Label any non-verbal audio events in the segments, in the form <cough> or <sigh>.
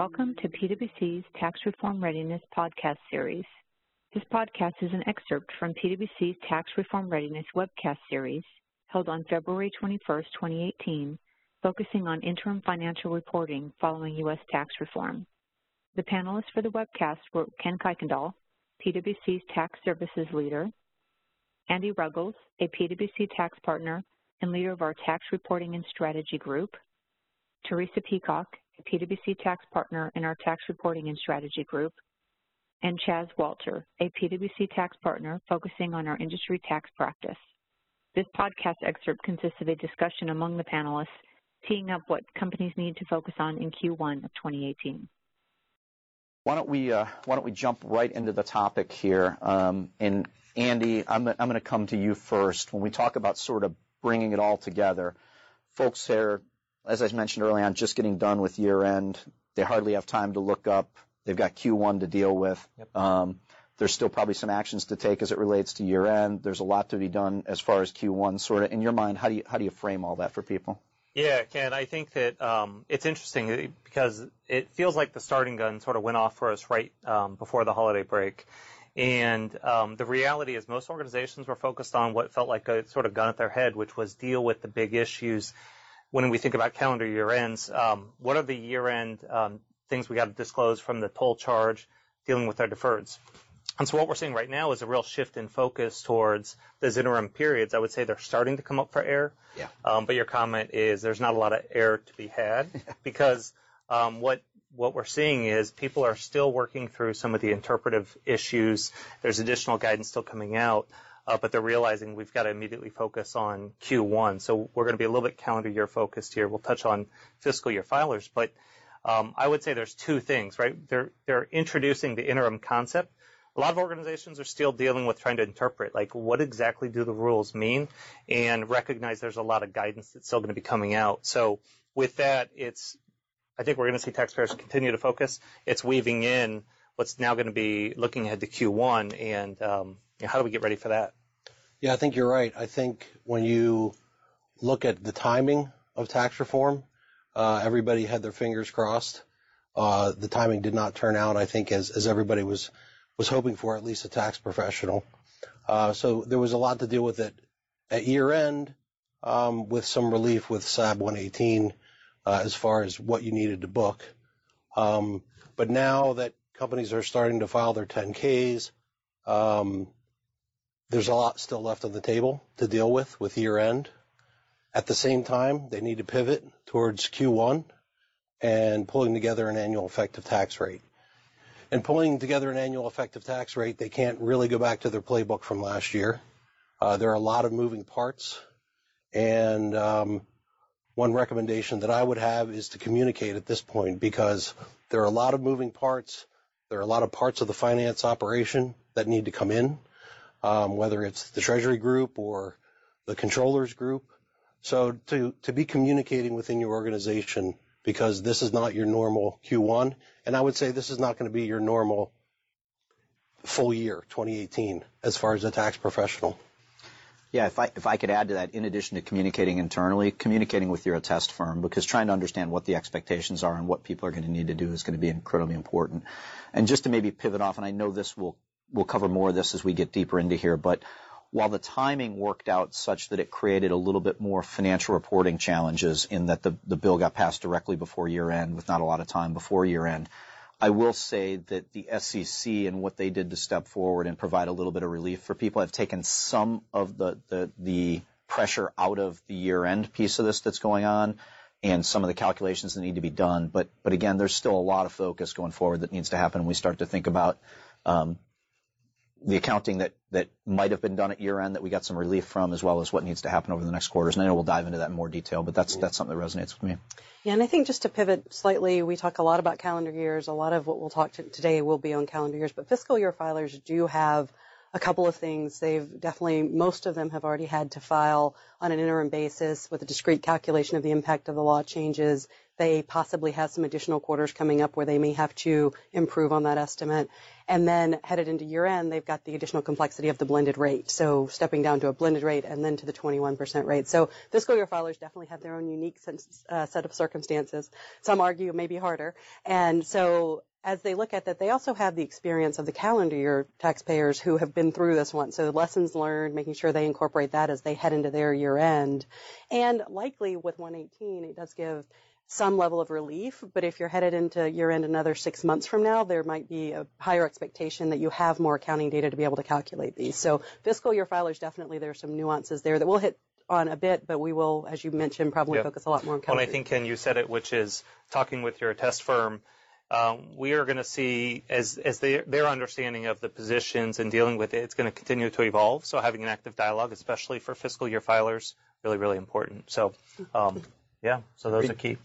Welcome to PwC's Tax Reform Readiness podcast series. This podcast is an excerpt from PwC's Tax Reform Readiness webcast series held on February 21, 2018, focusing on interim financial reporting following U.S. tax reform. The panelists for the webcast were Ken Kuykendall, PwC's Tax Services Leader, Andy Ruggles, a PwC tax partner and leader of our Tax Reporting and Strategy Group, Teresa Peacock, PwC tax partner in our Tax Reporting and Strategy Group, and Chaz Walter, a PwC tax partner focusing on our industry tax practice. This podcast excerpt consists of a discussion among the panelists, teeing up what companies need to focus on in Q1 of 2018. Why don't we uh, why don't we jump right into the topic here? Um, and Andy, I'm I'm going to come to you first. When we talk about sort of bringing it all together, folks here as I mentioned early on, just getting done with year end. They hardly have time to look up. They've got Q1 to deal with. Yep. Um, there's still probably some actions to take as it relates to year end. There's a lot to be done as far as Q1. Sort of in your mind, how do you how do you frame all that for people? Yeah, Ken, I think that um, it's interesting because it feels like the starting gun sort of went off for us right um, before the holiday break. And um, the reality is most organizations were focused on what felt like a sort of gun at their head, which was deal with the big issues when we think about calendar year ends, um, what are the year-end um, things we got to disclose from the toll charge dealing with our deferreds? And so what we're seeing right now is a real shift in focus towards those interim periods. I would say they're starting to come up for air. Yeah. Um, but your comment is there's not a lot of air to be had <laughs> because um, what what we're seeing is people are still working through some of the interpretive issues. There's additional guidance still coming out but they're realizing we've got to immediately focus on Q1. So we're going to be a little bit calendar year focused here. We'll touch on fiscal year filers, but um, I would say there's two things, right? They're they're introducing the interim concept. A lot of organizations are still dealing with trying to interpret, like, what exactly do the rules mean, and recognize there's a lot of guidance that's still going to be coming out. So with that, it's I think we're going to see taxpayers continue to focus. It's weaving in what's now going to be looking ahead to Q1, and um, you know, how do we get ready for that? Yeah, I think you're right. I think when you look at the timing of tax reform, uh, everybody had their fingers crossed. Uh, the timing did not turn out, I think, as, as everybody was, was hoping for, at least a tax professional. Uh, so there was a lot to deal with it at year end, um, with some relief with SAB 118, uh, as far as what you needed to book. Um, but now that companies are starting to file their 10Ks, um, there's a lot still left on the table to deal with with year end. At the same time, they need to pivot towards Q1 and pulling together an annual effective tax rate. And pulling together an annual effective tax rate, they can't really go back to their playbook from last year. Uh, there are a lot of moving parts, and um, one recommendation that I would have is to communicate at this point because there are a lot of moving parts. There are a lot of parts of the finance operation that need to come in um, whether it's the Treasury group or the controllers group. So to, to be communicating within your organization because this is not your normal Q1, and I would say this is not going to be your normal full year 2018 as far as a tax professional. Yeah, if I if I could add to that, in addition to communicating internally, communicating with your attest firm, because trying to understand what the expectations are and what people are going to need to do is going to be incredibly important. And just to maybe pivot off, and I know this will we'll cover more of this as we get deeper into here, but while the timing worked out such that it created a little bit more financial reporting challenges in that the, the bill got passed directly before year end with not a lot of time before year end, I will say that the SEC and what they did to step forward and provide a little bit of relief for people have taken some of the, the, the pressure out of the year end piece of this that's going on and some of the calculations that need to be done. But, but again, there's still a lot of focus going forward that needs to happen. We start to think about um, the accounting that, that might have been done at year end that we got some relief from, as well as what needs to happen over the next quarters. And I know we'll dive into that in more detail, but that's that's something that resonates with me. Yeah, and I think just to pivot slightly, we talk a lot about calendar years. A lot of what we'll talk to today will be on calendar years, but fiscal year filers do have a couple of things. They've definitely, most of them have already had to file on an interim basis with a discrete calculation of the impact of the law changes. They possibly have some additional quarters coming up where they may have to improve on that estimate. And then headed into year end, they've got the additional complexity of the blended rate. So stepping down to a blended rate and then to the 21% rate. So fiscal year filers definitely have their own unique uh, set of circumstances. Some argue it may be harder. And so as they look at that, they also have the experience of the calendar year taxpayers who have been through this once. So lessons learned, making sure they incorporate that as they head into their year end. And likely with 118, it does give some level of relief, but if you're headed into year end another six months from now, there might be a higher expectation that you have more accounting data to be able to calculate these. So fiscal year filers, definitely there are some nuances there that we'll hit on a bit, but we will, as you mentioned, probably yep. focus a lot more on calendar. Well, I think, Ken, you said it, which is talking with your attest firm, um, we are going to see as as they, their understanding of the positions and dealing with it, it's going to continue to evolve. So having an active dialogue, especially for fiscal year filers, really really important. So um, yeah, so those are key.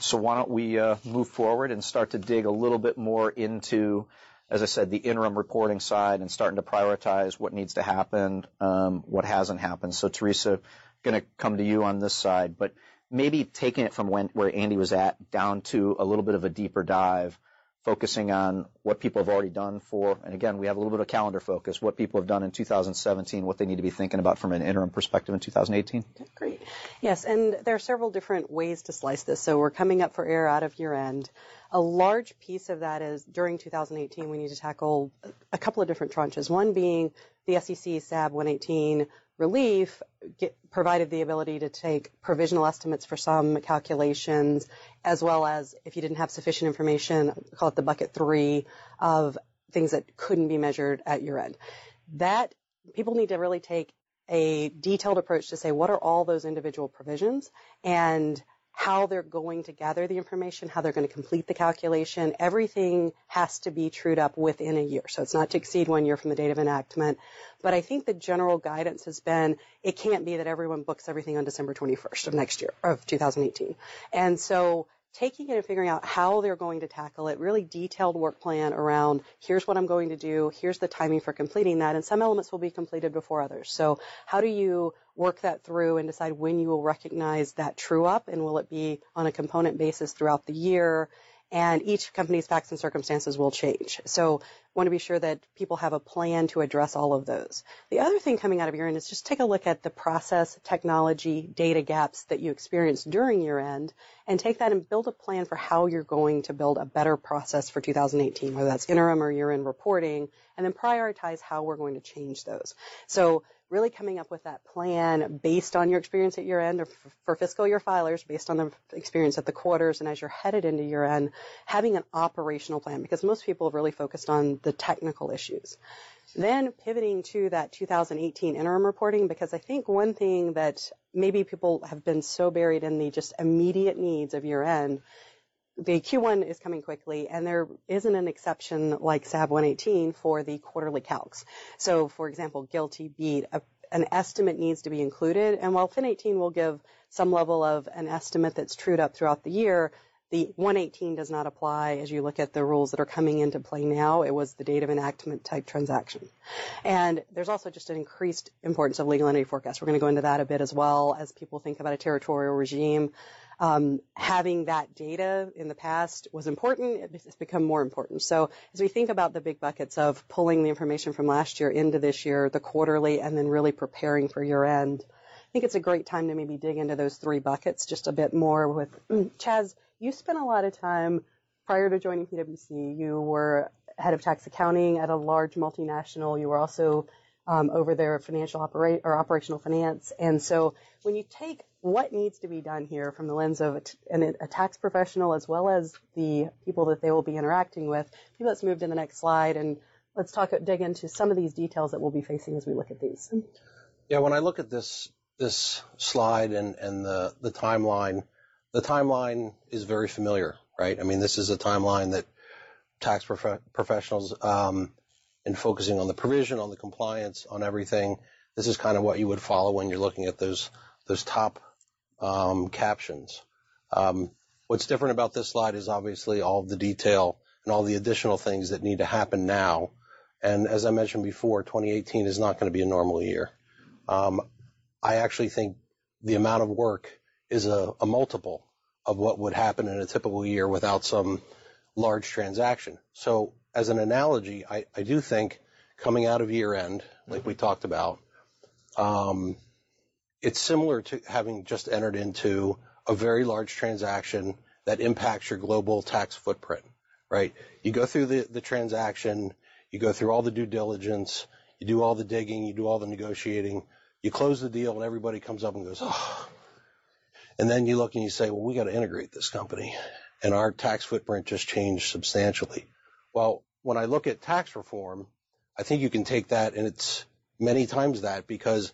So why don't we uh, move forward and start to dig a little bit more into, as I said, the interim reporting side and starting to prioritize what needs to happen, um, what hasn't happened. So Teresa, going to come to you on this side, but maybe taking it from when, where Andy was at down to a little bit of a deeper dive, focusing on what people have already done for, and again, we have a little bit of calendar focus, what people have done in 2017, what they need to be thinking about from an interim perspective in 2018. Okay, great. Yes, and there are several different ways to slice this. So we're coming up for air out of year end. A large piece of that is during 2018, we need to tackle a couple of different tranches. One being the SEC SAB 118 relief get, provided the ability to take provisional estimates for some calculations, as well as if you didn't have sufficient information, call it the bucket three of things that couldn't be measured at your end. That people need to really take a detailed approach to say what are all those individual provisions and how they're going to gather the information, how they're going to complete the calculation. Everything has to be trued up within a year. So it's not to exceed one year from the date of enactment. But I think the general guidance has been it can't be that everyone books everything on December 21st of next year, of 2018. And so taking it and figuring out how they're going to tackle it, really detailed work plan around here's what I'm going to do, here's the timing for completing that, and some elements will be completed before others. So how do you work that through and decide when you will recognize that true up and will it be on a component basis throughout the year? And each company's facts and circumstances will change. So want to be sure that people have a plan to address all of those. The other thing coming out of year end is just take a look at the process, technology, data gaps that you experienced during year end and take that and build a plan for how you're going to build a better process for 2018, whether that's interim or year end reporting, and then prioritize how we're going to change those. So really coming up with that plan based on your experience at year end or for fiscal year filers based on the experience at the quarters and as you're headed into year end, having an operational plan because most people have really focused on the technical issues. Then pivoting to that 2018 interim reporting because I think one thing that maybe people have been so buried in the just immediate needs of year end the Q1 is coming quickly, and there isn't an exception like SAB 118 for the quarterly calcs. So, for example, GILTI, BEAT, a, an estimate needs to be included, and while Fin 18 will give some level of an estimate that's trued up throughout the year, the 118 does not apply as you look at the rules that are coming into play now. It was the date of enactment type transaction. And there's also just an increased importance of legal entity forecast. We're going to go into that a bit as well as people think about a territorial regime. Um, having that data in the past was important. It's become more important. So as we think about the big buckets of pulling the information from last year into this year, the quarterly, and then really preparing for year end, I think it's a great time to maybe dig into those three buckets just a bit more with Chaz. You spent a lot of time prior to joining PwC. You were head of tax accounting at a large multinational. You were also um, over their financial operate or operational finance. And so when you take what needs to be done here from the lens of a, tax professional as well as the people that they will be interacting with, maybe let's move to the next slide and let's talk dig into some of these details that we'll be facing as we look at these. Yeah, when I look at this this slide and, and the, the timeline, the timeline is very familiar, right? I mean, this is a timeline that tax prof- professionals um, focusing on the provision, on the compliance, on everything. This is kind of what you would follow when you're looking at those those top um, captions. Um, what's different about this slide is obviously all the detail and all the additional things that need to happen now. And as I mentioned before, 2018 is not going to be a normal year. Um, I actually think the amount of work is a, a multiple of what would happen in a typical year without some large transaction. So as an analogy, I, I do think coming out of year end, like we talked about, um, it's similar to having just entered into a very large transaction that impacts your global tax footprint, right? You go through the, the transaction, you go through all the due diligence, you do all the digging, you do all the negotiating, you close the deal, and everybody comes up and goes, oh. And then you look and you say, well, we got to integrate this company. And our tax footprint just changed substantially. Well, when I look at tax reform, I think you can take that and it's many times that because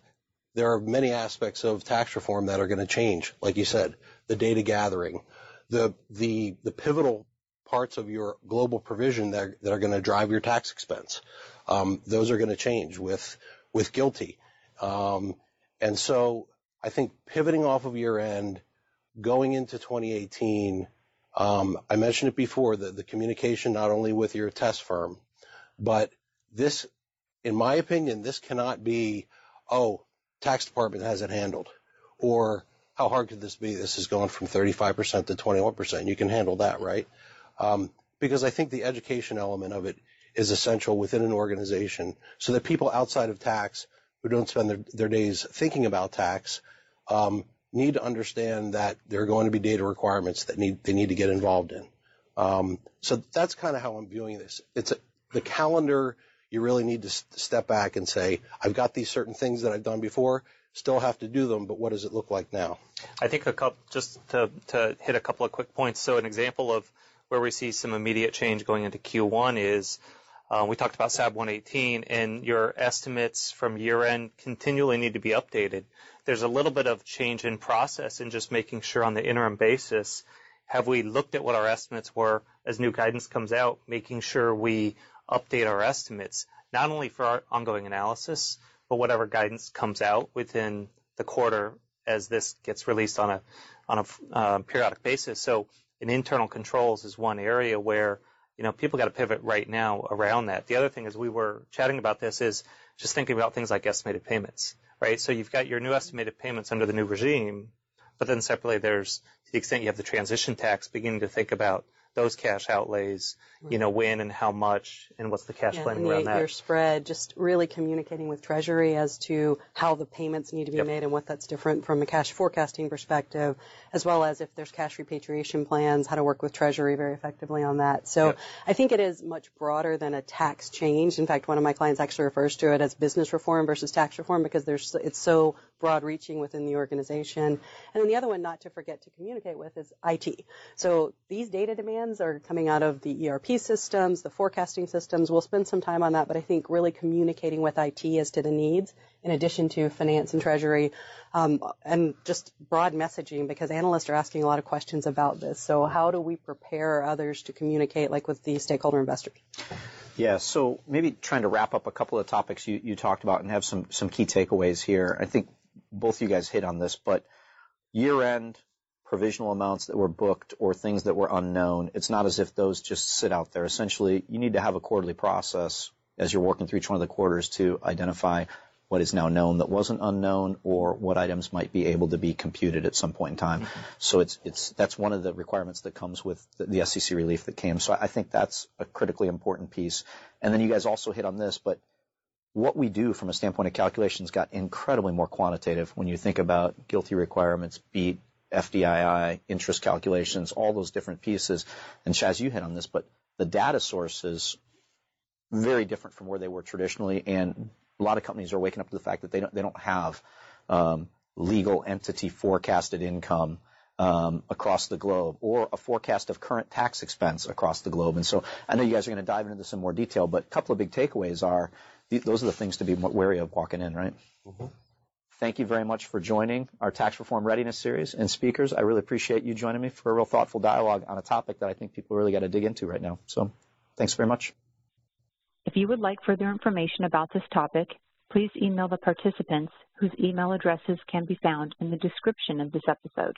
there are many aspects of tax reform that are going to change. Like you said, the data gathering, the, the, the pivotal parts of your global provision that, that are going to drive your tax expense. Um, those are going to change with, with GILTI. Um, and so I think pivoting off of year end, going into 2018, um, I mentioned it before, the, the communication not only with your attest firm, but this, in my opinion, this cannot be, oh, tax department has it handled. Or how hard could this be? This is going from 35% to 21%. You can handle that, right? Um, because I think the education element of it is essential within an organization so that people outside of tax who don't spend their, their days thinking about tax um, need to understand that there are going to be data requirements that need they need to get involved in. Um, so that's kind of how I'm viewing this. It's a, the calendar. You really need to step back and say, I've got these certain things that I've done before, still have to do them, but what does it look like now? I think a couple, just to, to hit a couple of quick points. So an example of where we see some immediate change going into Q1 is uh, we talked about SAB 118, and your estimates from year-end continually need to be updated. There's a little bit of change in process in just making sure on the interim basis, have we looked at what our estimates were as new guidance comes out, making sure we update our estimates, not only for our ongoing analysis, but whatever guidance comes out within the quarter as this gets released on a on a uh, periodic basis. So, in internal controls is one area where you know, people got to pivot right now around that. The other thing is we were chatting about this is just thinking about things like estimated payments, right? So you've got your new estimated payments under the new regime, but then separately there's to the extent you have the transition tax beginning to think about those cash outlays, you know, when and how much and what's the cash yeah, planning around that. Your spread, just really communicating with Treasury as to how the payments need to be Yep. made and what that's different from a cash forecasting perspective, as well as if there's cash repatriation plans, how to work with Treasury very effectively on that. So Yep. I think it is much broader than a tax change. In fact, one of my clients actually refers to it as business reform versus tax reform because there's it's so broad reaching within the organization. And then the other one not to forget to communicate with is IT. So these data demands are coming out of the ERP systems, the forecasting systems. We'll spend some time on that, but I think really communicating with IT as to the needs in addition to finance and treasury, um, and just broad messaging because analysts are asking a lot of questions about this. So how do we prepare others to communicate like with the stakeholder investors? Yeah, so maybe trying to wrap up a couple of topics you, you talked about and have some, some key takeaways here. I think both you guys hit on this, but year end provisional amounts that were booked or things that were unknown, it's not as if those just sit out there. Essentially, you need to have a quarterly process as you're working through each one of the quarters to identify what is now known that wasn't unknown or what items might be able to be computed at some point in time. Mm-hmm. So it's, it's, that's one of the requirements that comes with the, the SEC relief that came. So I think that's a critically important piece. And then you guys also hit on this, but what we do from a standpoint of calculations got incredibly more quantitative when you think about GILTI requirements, BEAT, FDII, interest calculations, all those different pieces. And Chaz, you hit on this, but the data sources very different from where they were traditionally, and a lot of companies are waking up to the fact that they don't they don't have um, legal entity forecasted income um, across the globe or a forecast of current tax expense across the globe. And so I know you guys are going to dive into this in more detail, but a couple of big takeaways are those are the things to be wary of walking in, right? Mm-hmm. Thank you very much for joining our tax reform readiness series and speakers. I really appreciate you joining me for a real thoughtful dialogue on a topic that I think people really got to dig into right now. So thanks very much. If you would like further information about this topic, please email the participants whose email addresses can be found in the description of this episode.